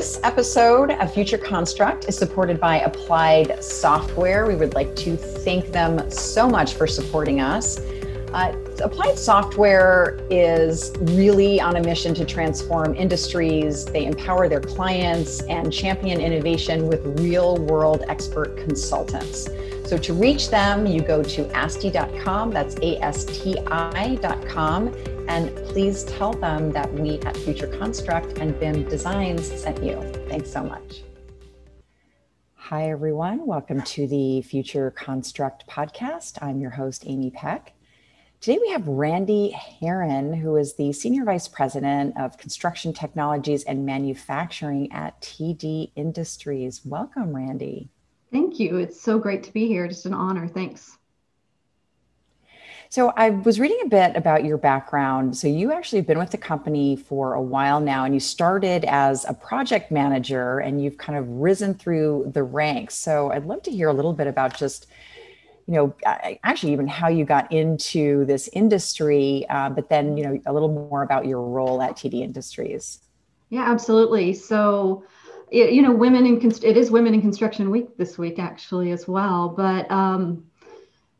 This episode of Future Construct is supported by Applied Software. We would like to thank them so much for supporting us. Uh, Applied Software is really on a mission to transform industries. They empower their clients and champion innovation with real world expert consultants. So to reach them, you go to asti.com, that's A S T I.com, and please tell them that we at Future Construct and BIM Designs sent you. Thanks so much. Hi, everyone. Welcome to the Future Construct podcast. I'm your host, Amy Peck. Today we have Randy Herron, who is the Senior Vice President of Construction Technologies and Manufacturing at TD Industries. Welcome, Randy. Thank you. It's so great to be here. Just an honor. Thanks. So, I was reading a bit about your background. So, you actually have been with the company for a while now, and you started as a project manager and you've kind of risen through the ranks. So, I'd love to hear a little bit about just, you know, actually even how you got into this industry, uh, but then, you know, a little more about your role at TD Industries. Yeah, absolutely. So, you know, women in it is Women in Construction Week this week actually as well. But um,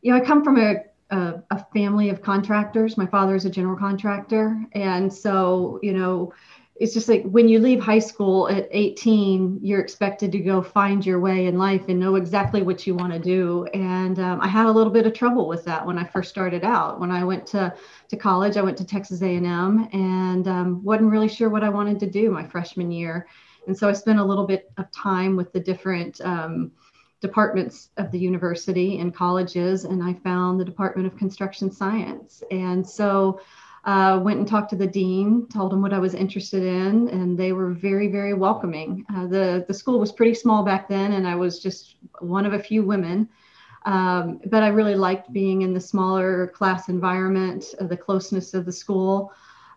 you know, I come from a, a, a family of contractors. My father is a general contractor, and so you know, it's just like when you leave high school at 18, you're expected to go find your way in life and know exactly what you want to do. And um, I had a little bit of trouble with that when I first started out. When I went to to college, I went to Texas A&M and um, wasn't really sure what I wanted to do my freshman year and so I spent a little bit of time with the different um, departments of the university and colleges, and I found the Department of Construction Science. And so uh, went and talked to the dean, told him what I was interested in, and they were very, very welcoming. Uh, the the school was pretty small back then, and I was just one of a few women. Um, but I really liked being in the smaller class environment, uh, the closeness of the school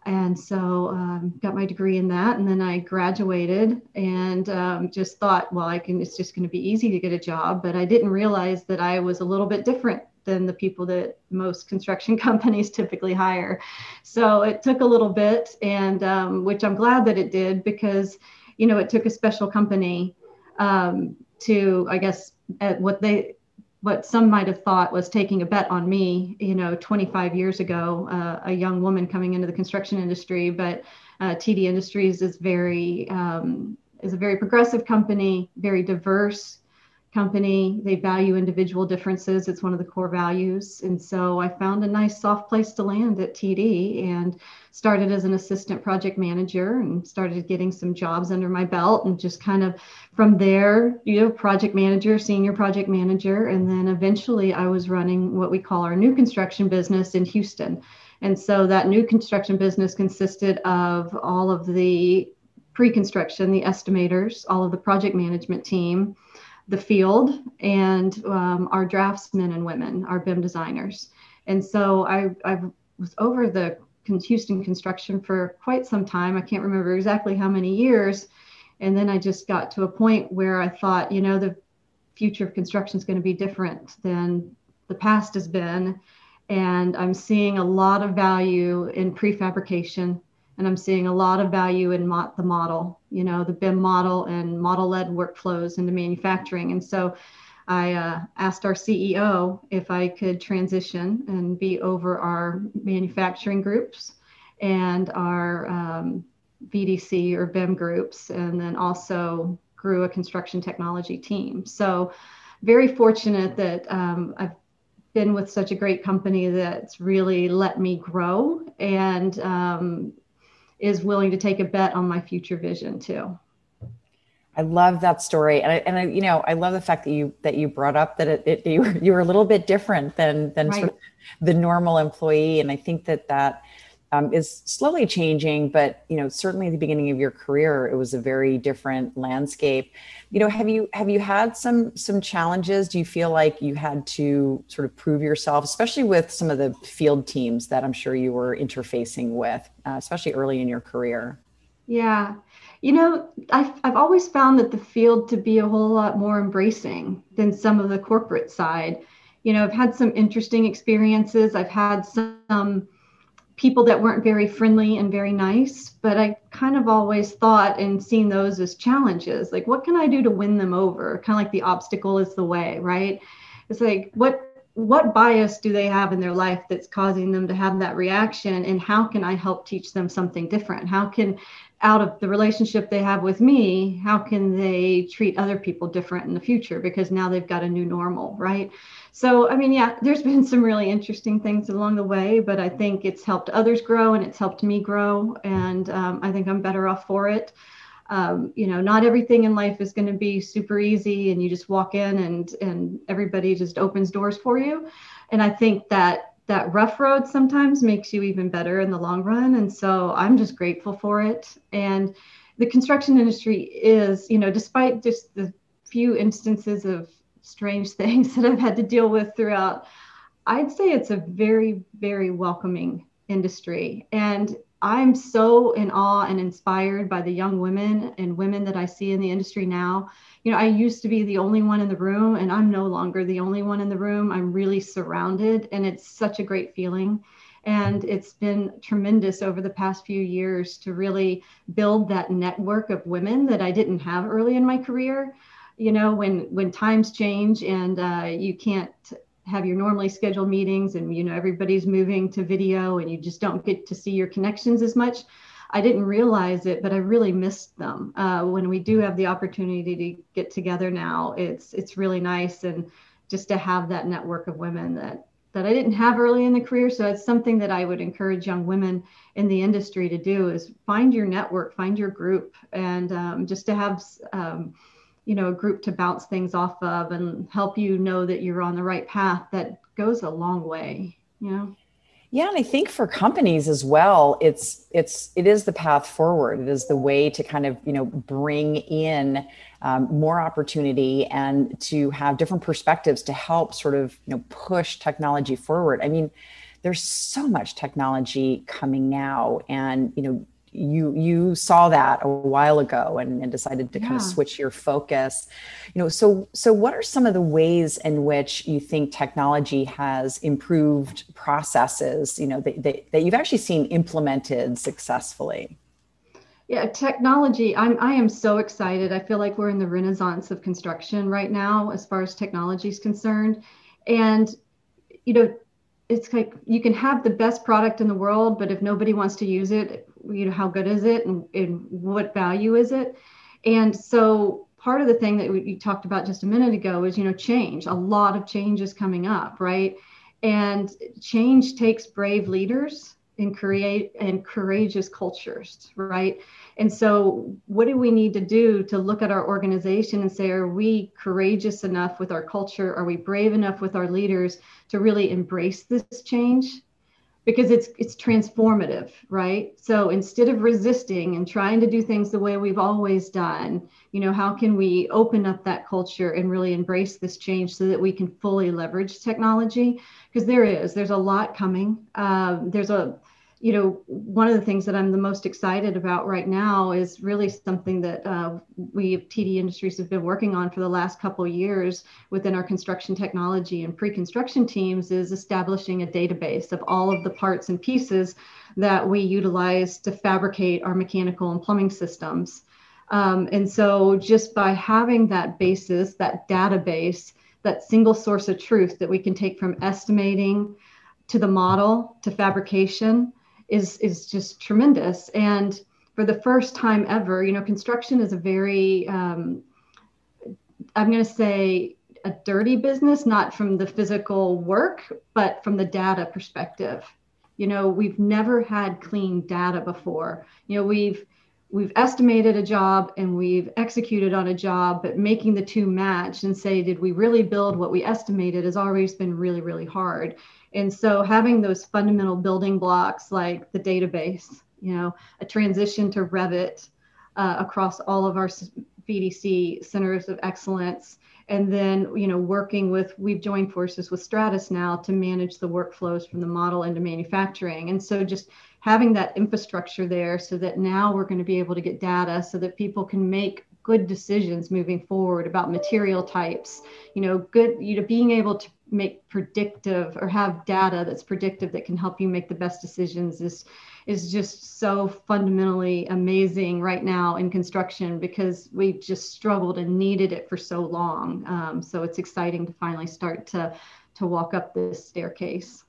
and so um, got my degree in that and then i graduated and um, just thought well i can it's just going to be easy to get a job but i didn't realize that i was a little bit different than the people that most construction companies typically hire. So it took a little bit and um, which i'm glad that it did because you know it took a special company um, to i guess at what they what some might have thought was taking a bet on me, you know, 25 years ago, uh, a young woman coming into the construction industry. But uh, TD Industries is very um, is a very progressive company, very diverse, company. They value individual differences. It's one of the core values. And so I found a nice soft place to land at TD and started as an assistant project manager and started getting some jobs under my belt and just kind of from there, you know, project manager, senior project manager. And then eventually I was running what we call our new construction business in Houston. And so that new construction business consisted of all of the pre construction, the estimators, all of the project management team the field and um, our draftsmen and women, our BIM designers. And so I, I was over the Houston construction for quite some time. I can't remember exactly how many years. And then I just got to a point where I thought, you know, the future of construction is going to be different than the past has been. And I'm seeing a lot of value in prefabrication and I'm seeing a lot of value in the model, you know, the BIM model and model-led workflows into manufacturing. And so I uh, asked our CEO if I could transition and be over our manufacturing groups and our um, VDC or BIM groups, and then also grew a construction technology team. So very fortunate that um, I've been with such a great company that's really let me grow and um, is willing to take a bet on my future vision too. I love that story, and I, and I, you know, I love the fact that you that you brought up that it, it you were, you were a little bit different than than right. sort of the normal employee, and I think that that um, is slowly changing. But you know, certainly at the beginning of your career, it was a very different landscape. You know, have you have you had some some challenges? Do you feel like you had to sort of prove yourself, especially with some of the field teams that I'm sure you were interfacing with, uh, especially early in your career? Yeah. You know, I've, I've always found that the field to be a whole lot more embracing than some of the corporate side. You know, I've had some interesting experiences. I've had some people that weren't very friendly and very nice, but I kind of always thought and seen those as challenges. Like, what can I do to win them over? Kind of like the obstacle is the way, right? It's like, what what bias do they have in their life that's causing them to have that reaction? And how can i help teach them something different? How can out of the relationship they have with me how can they treat other people different in the future? Because now they've got a new normal right? So i mean yeah there's been some really interesting things along the way but i think it's helped others grow and it's helped me grow. And um, i think i'm better off for it um, you know not everything in life is going to be super easy and you just walk in and and everybody just opens doors for you. And i think that that rough road sometimes makes you even better in the long run. And so i'm just grateful for it. And the construction industry is you know despite just the few instances of strange things that i've had to deal with throughout i'd say it's a very very welcoming industry. And I'm so in awe and inspired by the young women and women that I see in the industry now. You know, I used to be the only one in the room, and I'm no longer the only one in the room. I'm really surrounded, and it's such a great feeling. And it's been tremendous over the past few years to really build that network of women that I didn't have early in my career. You know, when when times change and uh, you can't have your normally scheduled meetings and you know everybody's moving to video and you just don't get to see your connections as much. I didn't realize it but i really missed them. Uh, when we do have the opportunity to get together now it's it's really nice and just to have that network of women that that i didn't have early in the career. So it's something that i would encourage young women in the industry to do is find your network find your group and um, just to have um, you know a group to bounce things off of and help you know that you're on the right path that goes a long way you know? Yeah and i think for companies as well it's it's it is the path forward. It is the way to kind of you know bring in um, more opportunity and to have different perspectives to help sort of you know push technology forward. I mean there's so much technology coming now and you know you you saw that a while ago and, and decided to yeah. kind of switch your focus. You know so so what are some of the ways in which you think technology has improved processes you know that, that, that you've actually seen implemented successfully? Yeah technology i'm i am so excited. I feel like we're in the renaissance of construction right now as far as technology is concerned. And you know it's like you can have the best product in the world but if nobody wants to use it you know how good is it and, and what value is it? And so part of the thing that we, you talked about just a minute ago is you know change. A lot of change is coming up right? And change takes brave leaders and create and courageous cultures right? And so what do we need to do to look at our organization and say are we courageous enough with our culture? Are we brave enough with our leaders to really embrace this change because it's it's transformative right? So instead of resisting and trying to do things the way we've always done you know how can we open up that culture and really embrace this change so that we can fully leverage technology? Because there is there's a lot coming. Um, there's a you know, one of the things that I'm the most excited about right now is really something that uh, we TD Industries have been working on for the last couple years within our construction technology and pre-construction teams is establishing a database of all of the parts and pieces that we utilize to fabricate our mechanical and plumbing systems. Um, and so just by having that basis, that database, that single source of truth that we can take from estimating to the model to fabrication, is is just tremendous. And for the first time ever, you know, construction is a very um, I'm going to say a dirty business, not from the physical work, but from the data perspective. You know, we've never had clean data before. You know, we've we've estimated a job and we've executed on a job, but making the two match and say, did we really build what we estimated has always been really, really hard. And so having those fundamental building blocks like the database, you know, a transition to Revit uh, across all of our VDC centers of excellence, and then you know working with we've joined forces with Stratus now to manage the workflows from the model into manufacturing. And so just having that infrastructure there so that now we're going to be able to get data so that people can make good decisions moving forward about material types you know good you know being able to make predictive or have data that's predictive that can help you make the best decisions is is just so fundamentally amazing right now in construction because we've just struggled and needed it for so long. Um, so it's exciting to finally start to to walk up this staircase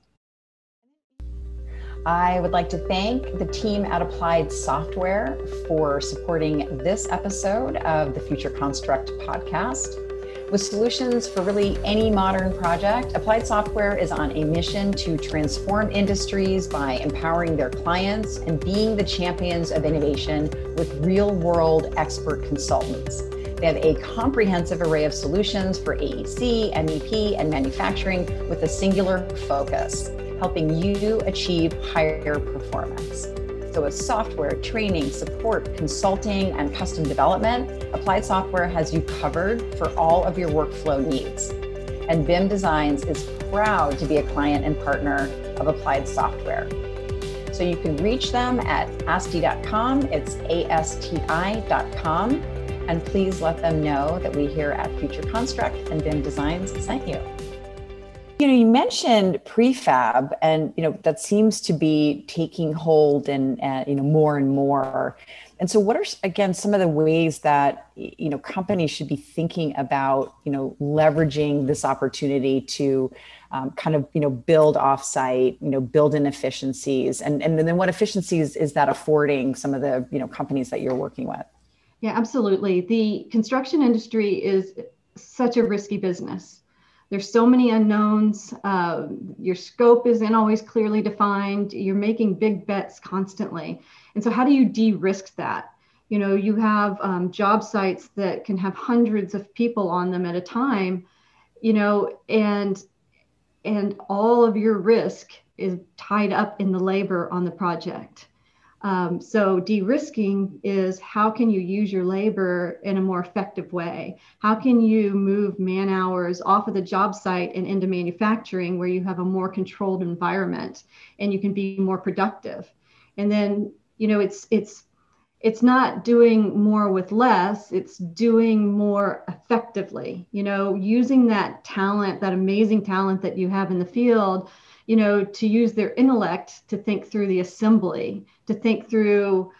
I would like to thank the team at Applied Software for supporting this episode of the Future Construct podcast. With solutions for really any modern project, Applied Software is on a mission to transform industries by empowering their clients and being the champions of innovation with real world expert consultants. They have a comprehensive array of solutions for AEC, MEP, and manufacturing with a singular focus helping you achieve higher performance. So, with software, training, support, consulting, and custom development, Applied Software has you covered for all of your workflow needs. And BIM Designs is proud to be a client and partner of Applied Software. So you can reach them at asti.com. It's asti.com. And please let them know that we here at Future Construct and BIM Designs sent you. You know, you mentioned prefab, and you know that seems to be taking hold and uh, you know more and more. And so, what are again some of the ways that you know companies should be thinking about you know leveraging this opportunity to um, kind of you know build offsite, you know build in efficiencies, and and then what efficiencies is that affording some of the you know companies that you're working with? Yeah, absolutely. The construction industry is such a risky business there's so many unknowns. Uh, your scope isn't always clearly defined. You're making big bets constantly. And so, how do you de risk that? You know, you have um, job sites that can have hundreds of people on them at a time, you know, and and all of your risk is tied up in the labor on the project. Um, so de-risking is how can you use your labor in a more effective way? How can you move man hours off of the job site and into manufacturing where you have a more controlled environment and you can be more productive? And then, you know, it's it's it's not doing more with less, it's doing more effectively, you know, using that talent, that amazing talent that you have in the field you know, to use their intellect to think through the assembly, to think through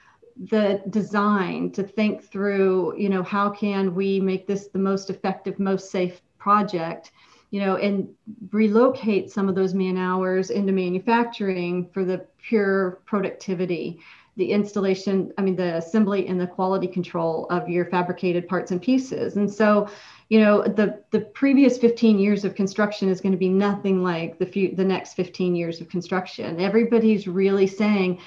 the design, to think through, you know, how can we make this the most effective, most safe project, you know, and relocate some of those man hours into manufacturing for the pure productivity the installation, I mean, the assembly and the quality control of your fabricated parts and pieces. And so, you know, the the previous 15 years of construction is going to be nothing like the few the next 15 years of construction. Everybody's really saying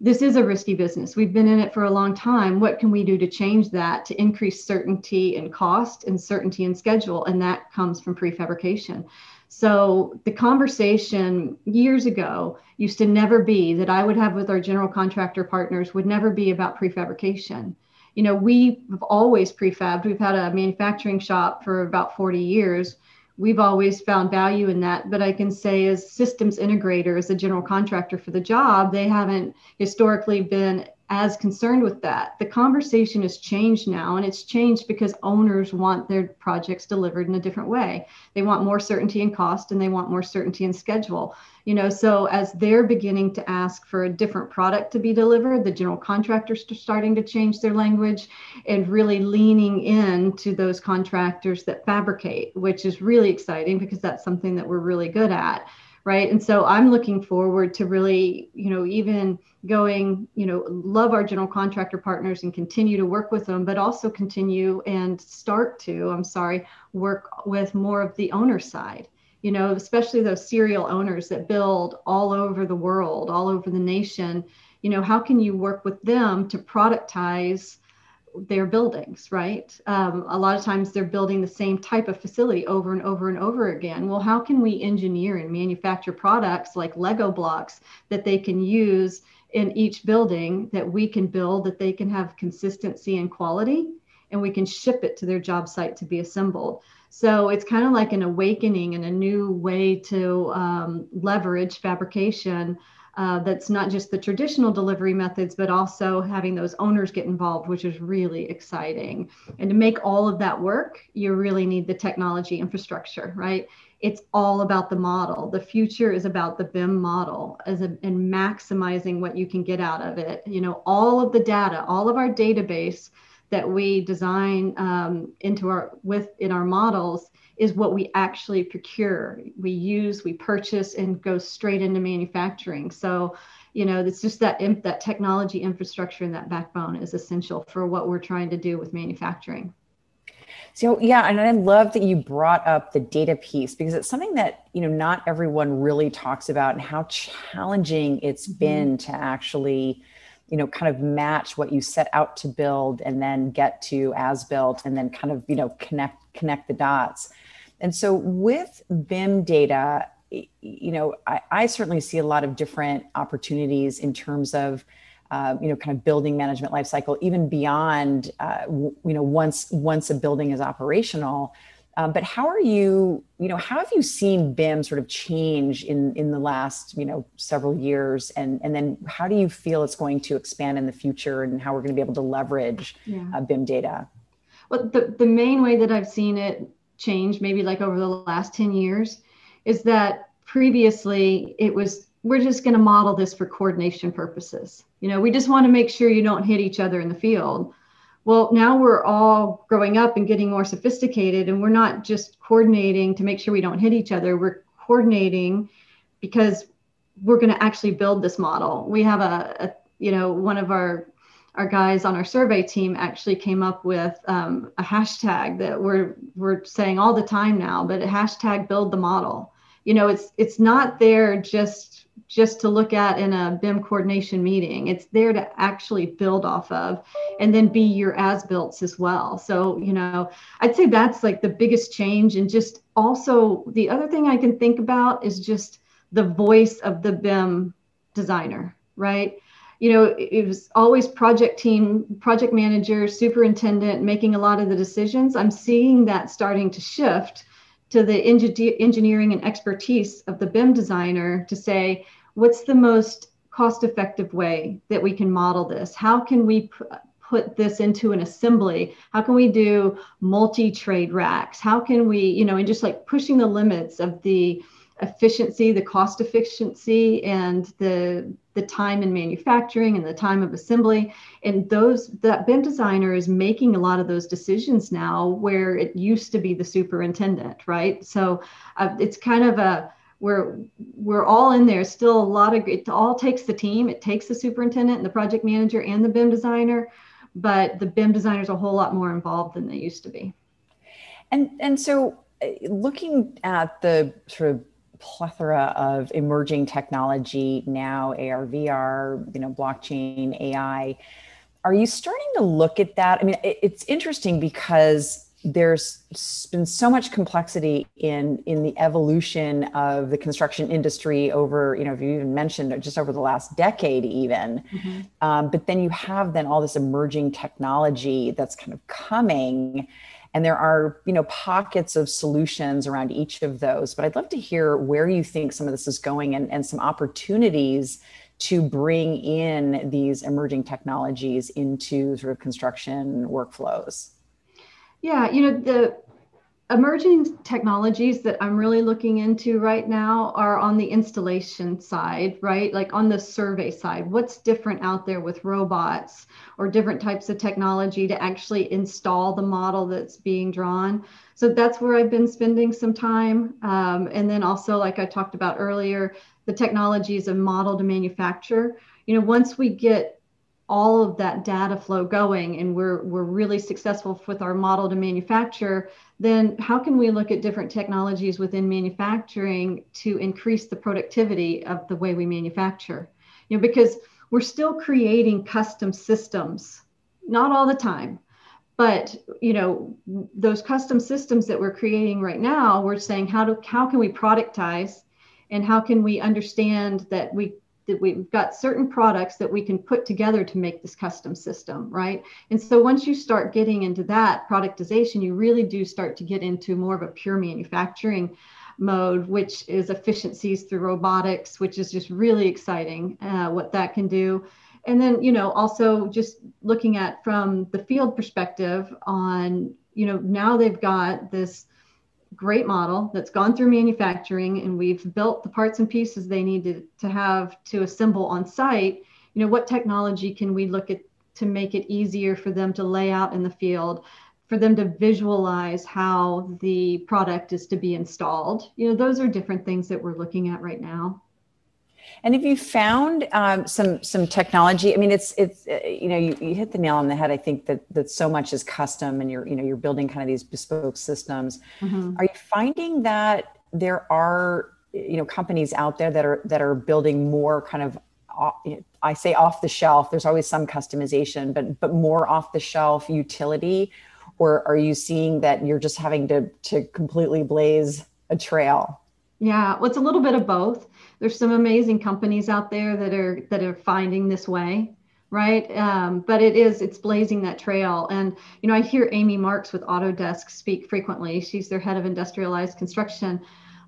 this is a risky business. We've been in it for a long time. What can we do to change that to increase certainty in cost and certainty in schedule? And that comes from prefabrication. So the conversation years ago used to never be that I would have with our general contractor partners would never be about prefabrication. You know, we've always prefabbed. We've had a manufacturing shop for about 40 years. We've always found value in that. But I can say, as systems integrator, as a general contractor for the job, they haven't historically been as concerned with that. The conversation has changed now, and it's changed because owners want their projects delivered in a different way. They want more certainty in cost and they want more certainty in schedule. You know, so as they're beginning to ask for a different product to be delivered, the general contractors are starting to change their language and really leaning in to those contractors that fabricate, which is really exciting because that's something that we're really good at right? And so i'm looking forward to really you know even going you know love our general contractor partners and continue to work with them but also continue and start to i'm sorry work with more of the owner side you know especially those serial owners that build all over the world all over the nation. You know how can you work with them to productize their buildings, right? Um, a lot of times they're building the same type of facility over and over and over again. Well, how can we engineer and manufacture products like Lego blocks that they can use in each building that we can build that they can have consistency and quality and we can ship it to their job site to be assembled? So it's kind of like an awakening and a new way to um, leverage fabrication uh, that's not just the traditional delivery methods, but also having those owners get involved, which is really exciting. And to make all of that work, you really need the technology infrastructure, right? It's all about the model. The future is about the BIM model as a, and maximizing what you can get out of it. You know, all of the data, all of our database that we design um, into our with in our models is what we actually procure. We use we purchase and go straight into manufacturing. So you know it's just that that technology infrastructure and that backbone is essential for what we're trying to do with manufacturing. So yeah, and I love that you brought up the data piece because it's something that you know not everyone really talks about and how challenging it's mm-hmm. been to actually you know kind of match what you set out to build and then get to as built and then kind of you know connect connect the dots. And so with bim data you know i, I certainly see a lot of different opportunities in terms of uh, you know kind of building management lifecycle even beyond uh, w- you know once once a building is operational um, but how are you, you know, how have you seen BIM sort of change in in the last, you know, several years, and and then how do you feel it's going to expand in the future, and how we're going to be able to leverage yeah. uh, BIM data? Well, the the main way that I've seen it change, maybe like over the last ten years, is that previously it was we're just going to model this for coordination purposes. You know, we just want to make sure you don't hit each other in the field well, now we're all growing up and getting more sophisticated, and we're not just coordinating to make sure we don't hit each other. We're coordinating because we're going to actually build this model. We have a, a, you know, one of our our guys on our survey team actually came up with um, a hashtag that we're we're saying all the time now, but a hashtag build the model. You know, it's it's not there just just to look at in a BIM coordination meeting. It's there to actually build off of and then be your as builts as well. So, you know, I'd say that's like the biggest change. And just also the other thing I can think about is just the voice of the BIM designer, right? You know, it was always project team, project manager, superintendent making a lot of the decisions. I'm seeing that starting to shift to the engineering and expertise of the BIM designer to say, what's the most cost effective way that we can model this? How can we p- put this into an assembly? How can we do multi trade racks? How can we, you know, and just like pushing the limits of the efficiency, the cost efficiency, and the the time in manufacturing and the time of assembly. And those that BIM designer is making a lot of those decisions now, where it used to be the superintendent, right? So uh, it's kind of a we're we're all in there. Still a lot of it all takes the team. It takes the superintendent and the project manager and the BIM designer, but the BIM designer is a whole lot more involved than they used to be. And and so uh, looking at the sort of plethora of emerging technology now, AR, VR, you know, blockchain, AI. Are you starting to look at that? I mean, it's interesting because there's been so much complexity in in the evolution of the construction industry over you know if you even mentioned just over the last decade even mm-hmm. um, but then you have then all this emerging technology that's kind of coming and there are you know pockets of solutions around each of those but i'd love to hear where you think some of this is going and, and some opportunities to bring in these emerging technologies into sort of construction workflows. Yeah you know the emerging technologies that I'm really looking into right now are on the installation side, right? Like on the survey side. What's different out there with robots or different types of technology to actually install the model that's being drawn? So that's where I've been spending some time. Um, and then also, like I talked about earlier, the technologies of model to manufacture. You know, once we get all of that data flow going and we're we're really successful with our model to manufacture then how can we look at different technologies within manufacturing to increase the productivity of the way we manufacture? You know because we're still creating custom systems not all the time but you know those custom systems that we're creating right now we're saying how do how can we productize and how can we understand that we that we've got certain products that we can put together to make this custom system, right? And so once you start getting into that productization, you really do start to get into more of a pure manufacturing mode, which is efficiencies through robotics, which is just really exciting uh, what that can do. And then, you know, also just looking at from the field perspective on, you know, now they've got this great model that's gone through manufacturing and we've built the parts and pieces they need to, to have to assemble on site. You know, what technology can we look at to make it easier for them to lay out in the field? for them to visualize how the product is to be installed. You know, those are different things that we're looking at right now. And have you found um, some some technology? I mean, it's it's uh, you know you, you hit the nail on the head. I think that that so much is custom, and you're you know you're building kind of these bespoke systems. Mm-hmm. Are you finding that there are you know companies out there that are that are building more kind of I say off the shelf. There's always some customization, but but more off the shelf utility or are you seeing that you're just having to to completely blaze a trail yeah well it's a little bit of both there's some amazing companies out there that are that are finding this way right? Um, but it is it's blazing that trail. And you know i hear amy marks with autodesk speak frequently. She's their head of industrialized construction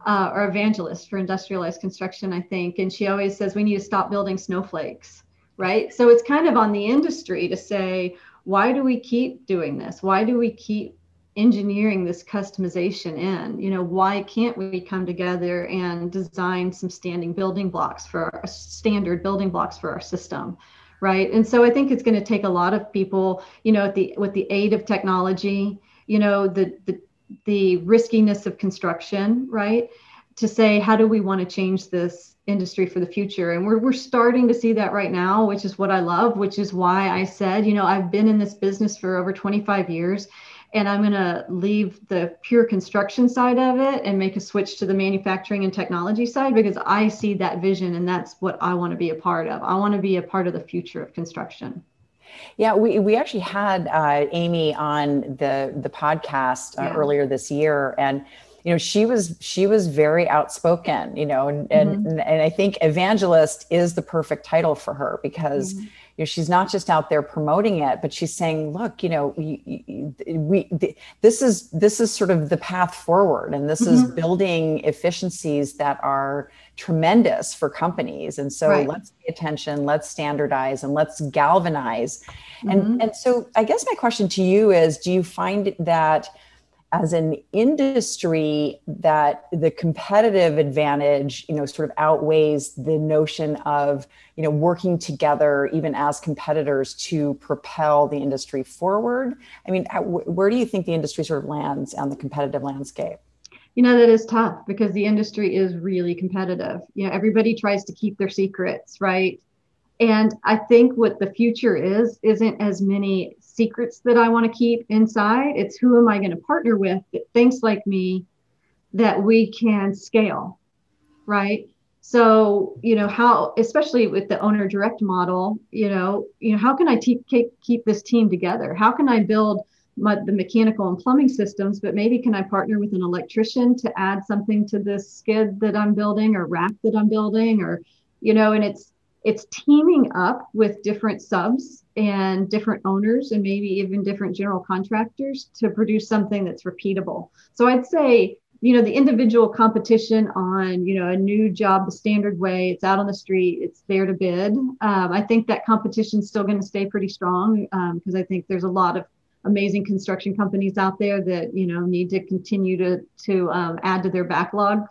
uh, or evangelist for industrialized construction i think. And she always says we need to stop building snowflakes right? So it's kind of on the industry to say why do we keep doing this? Why do we keep engineering this customization in? You know, why can't we come together and design some standing building blocks for our standard building blocks for our system? Right. And so I think it's going to take a lot of people, you know, at the with the aid of technology, you know, the the the riskiness of construction, right? To say, how do we want to change this industry for the future and we're, we're starting to see that right now which is what i love which is why i said you know i've been in this business for over 25 years and i'm going to leave the pure construction side of it and make a switch to the manufacturing and technology side because i see that vision and that's what i want to be a part of i want to be a part of the future of construction yeah, we, we actually had uh, Amy on the the podcast uh, yeah. earlier this year, and you know she was she was very outspoken you know and mm-hmm. and, and i think evangelist is the perfect title for her because mm-hmm. You know she's not just out there promoting it but she's saying look you know we, we this is this is sort of the path forward and this mm-hmm. is building efficiencies that are tremendous for companies and so right. let's pay attention let's standardize and let's galvanize and mm-hmm. and so i guess my question to you is do you find that as an industry that the competitive advantage you know sort of outweighs the notion of you know working together even as competitors to propel the industry forward. I mean where do you think the industry sort of lands on the competitive landscape? You know that is tough because the industry is really competitive. You know everybody tries to keep their secrets right? And i think what the future is isn't as many secrets that I want to keep inside. It's who am I going to partner with that thinks like me that we can scale, right? So, you know, how, especially with the owner direct model, you know, you know, how can I te- keep, this team together? How can I build my, the mechanical and plumbing systems, but maybe can I partner with an electrician to add something to this skid that I'm building or rack that I'm building or, you know, and it's, it's teaming up with different subs and different owners and maybe even different general contractors to produce something that's repeatable. So I'd say, you know, the individual competition on, you know, a new job the standard way, it's out on the street, it's there to bid. Um, I think that competition is still going to stay pretty strong because um, I think there's a lot of amazing construction companies out there that, you know, need to continue to, to um, add to their backlog.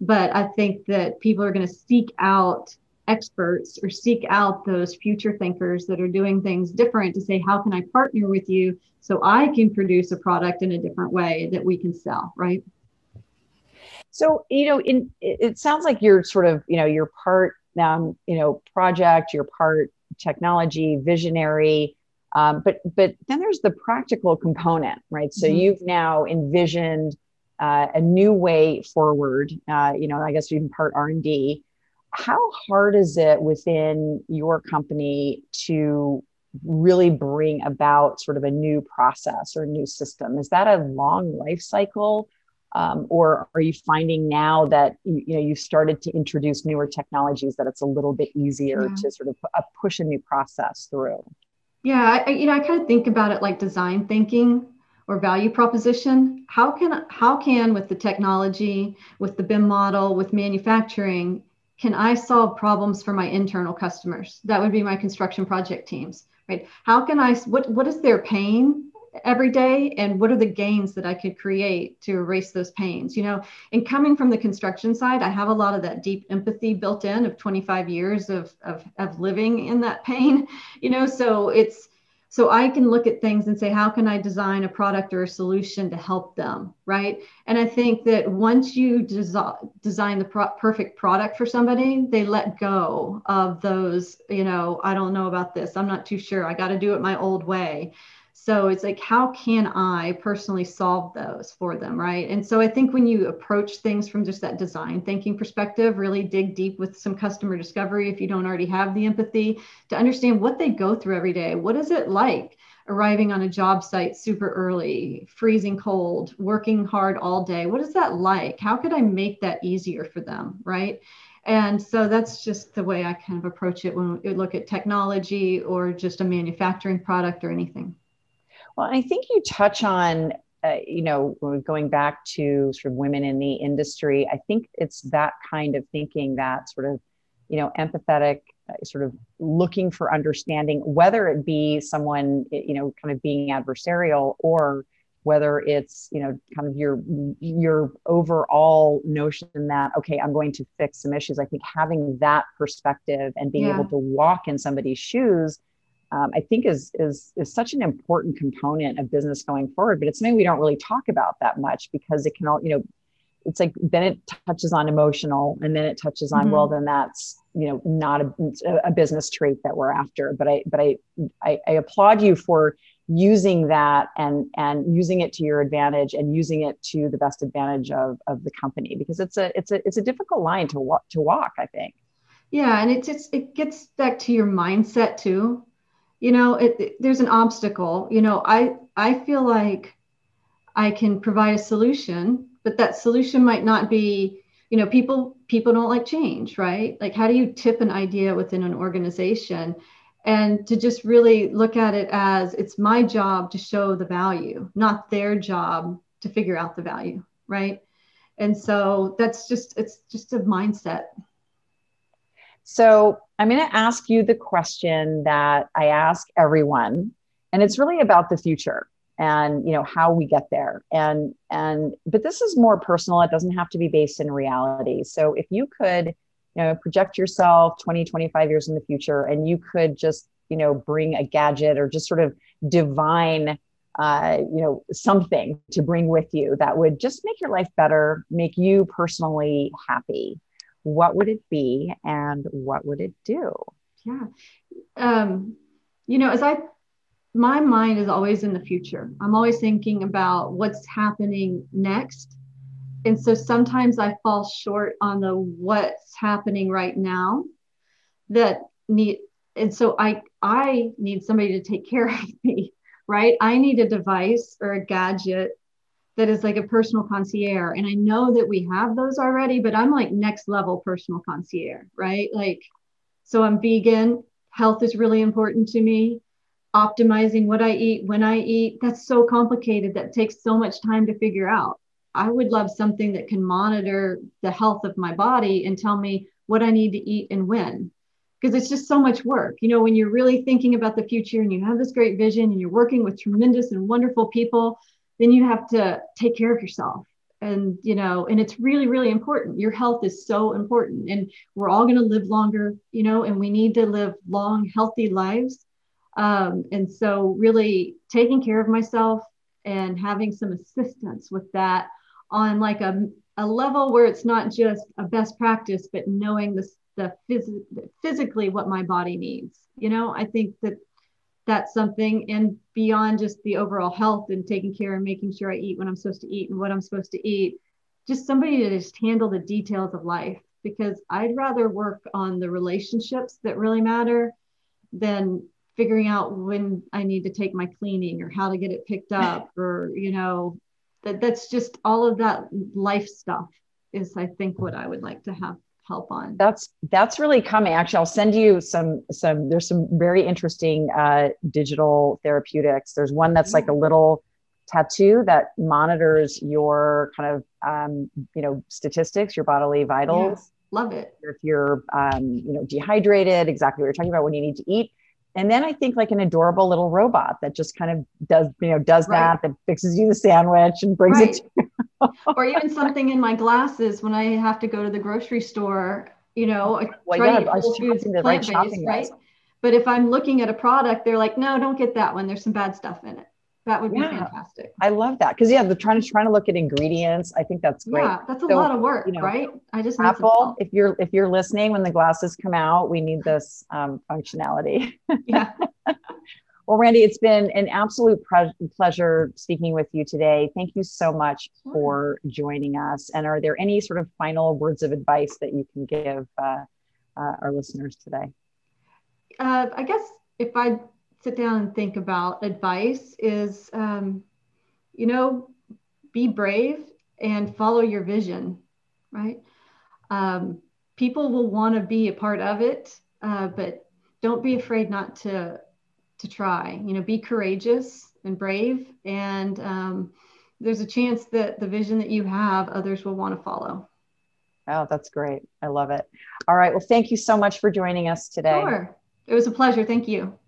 But I think that people are going to seek out experts or seek out those future thinkers that are doing things different to say, how can I partner with you so I can produce a product in a different way that we can sell, right? So, you know, in it sounds like you're sort of, you know, you're part um, you know, project, you're part technology, visionary, um, but but then there's the practical component, right? So mm-hmm. you've now envisioned uh, a new way forward. Uh, you know, I guess even part R and D how hard is it within your company to really bring about sort of a new process or a new system? Is that a long life cycle? Um, or are you finding now that you, you, know you've started to introduce newer technologies that it's a little bit easier yeah. to sort of uh, push a new process through? Yeah, I, you know, I kind of think about it like design thinking, or value proposition how can how can with the technology with the bim model with manufacturing can i solve problems for my internal customers? That would be my construction project teams right? How can i what what is their pain every day? And what are the gains that i could create to erase those pains? You know and coming from the construction side i have a lot of that deep empathy built in of 25 years of of, of living in that pain you know? So it's so i can look at things and say how can i design a product or a solution to help them right? And i think that once you desi- design the pro- perfect product for somebody they let go of those you know i don't know about this i'm not too sure i got to do it my old way so it's like, how can I personally solve those for them? Right. And so I think when you approach things from just that design thinking perspective, really dig deep with some customer discovery if you don't already have the empathy to understand what they go through every day. What is it like? arriving on a job site super early, freezing cold, working hard all day. What is that like? How could I make that easier for them? Right. And so that's just the way I kind of approach it when we look at technology or just a manufacturing product or anything. Well, I think you touch on, uh, you know, going back to sort of women in the industry, I think it's that kind of thinking that sort of, you know, empathetic, uh, sort of looking for understanding, whether it be someone, you know, kind of being adversarial or whether it's you know kind of your your overall notion that okay i'm going to fix some issues i think having that perspective and being yeah. able to walk in somebody's shoes um, I think is is is such an important component of business going forward. But it's something we don't really talk about that much because it can all you know. It's like then it touches on emotional, and then it touches on mm-hmm. well, then that's you know not a, a business trait that we're after. But I but I, I I applaud you for using that and and using it to your advantage and using it to the best advantage of of the company because it's a it's a it's a difficult line to walk to walk. I think. Yeah, and it's just it gets back to your mindset too you know it, it, there's an obstacle. You know i i feel like i can provide a solution but that solution might not be you know people people don't like change right? Like how do you tip an idea within an organization? And to just really look at it as it's my job to show the value not their job to figure out the value right? And so that's just it's just a mindset so I'm going to ask you the question that I ask everyone, and it's really about the future and you know how we get there. And and but this is more personal. It doesn't have to be based in reality. So if you could you know project yourself 20 25 years in the future and you could just you know bring a gadget or just sort of divine uh, you know something to bring with you that would just make your life better make you personally happy what would it be and what would it do? Yeah. Um, you know, as I, my mind is always in the future. I'm always thinking about what's happening next. And so sometimes I fall short on the what's happening right now that need, and so I, I need somebody to take care of me, right? I need a device or a gadget that is like a personal concierge. And I know that we have those already, but I'm like next level personal concierge, right? Like, so I'm vegan. Health is really important to me. Optimizing what I eat, when I eat, that's so complicated. That takes so much time to figure out. I would love something that can monitor the health of my body and tell me what I need to eat and when. Because it's just so much work. You know, when you're really thinking about the future and you have this great vision and you're working with tremendous and wonderful people, then you have to take care of yourself. And you know and it's really really important. Your health is so important. And we're all going to live longer you know and we need to live long healthy lives. Um, and so really taking care of myself and having some assistance with that on like a, a level where it's not just a best practice but knowing the, the phys- physically what my body needs. You know i think that that's something and beyond just the overall health and taking care and making sure I eat when I'm supposed to eat and what I'm supposed to eat, just somebody to just handle the details of life because I'd rather work on the relationships that really matter than figuring out when I need to take my cleaning or how to get it picked up or you know that that's just all of that life stuff is I think what I would like to have help on that's that's really coming actually i'll send you some some there's some very interesting uh, digital therapeutics there's one that's like a little tattoo that monitors your kind of um, you know statistics, your bodily vitals. Yeah, love it. If you're um, you know dehydrated, exactly what you're talking about when you need to eat. And then I think like an adorable little robot that just kind of does you know does right. that that fixes you the sandwich and brings right. it. or even something in my glasses when I have to go to the grocery store. You know, well, yeah, Whole Foods plant based, right? But if I'm looking at a product, they're like, no, don't get that one. There's some bad stuff in it. That would be yeah, fantastic. I love that because yeah, they're trying to trying to look at ingredients. I think that's great. Yeah, that's a so, lot of work, you know, right? I just Apple. If you're if you're listening when the glasses come out, we need this um, functionality. Yeah. well, Randy, it's been an absolute pre- pleasure speaking with you today. Thank you so much for joining us. And are there any sort of final words of advice that you can give uh, uh, our listeners today? Uh, I guess if I sit down and think about advice is um, you know be brave and follow your vision right um, people will want to be a part of it uh, but don't be afraid not to to try. You know be courageous and brave and um, there's a chance that the vision that you have others will want to follow. Oh that's great. I love it. All right well thank you so much for joining us today. Sure. It was a pleasure. Thank you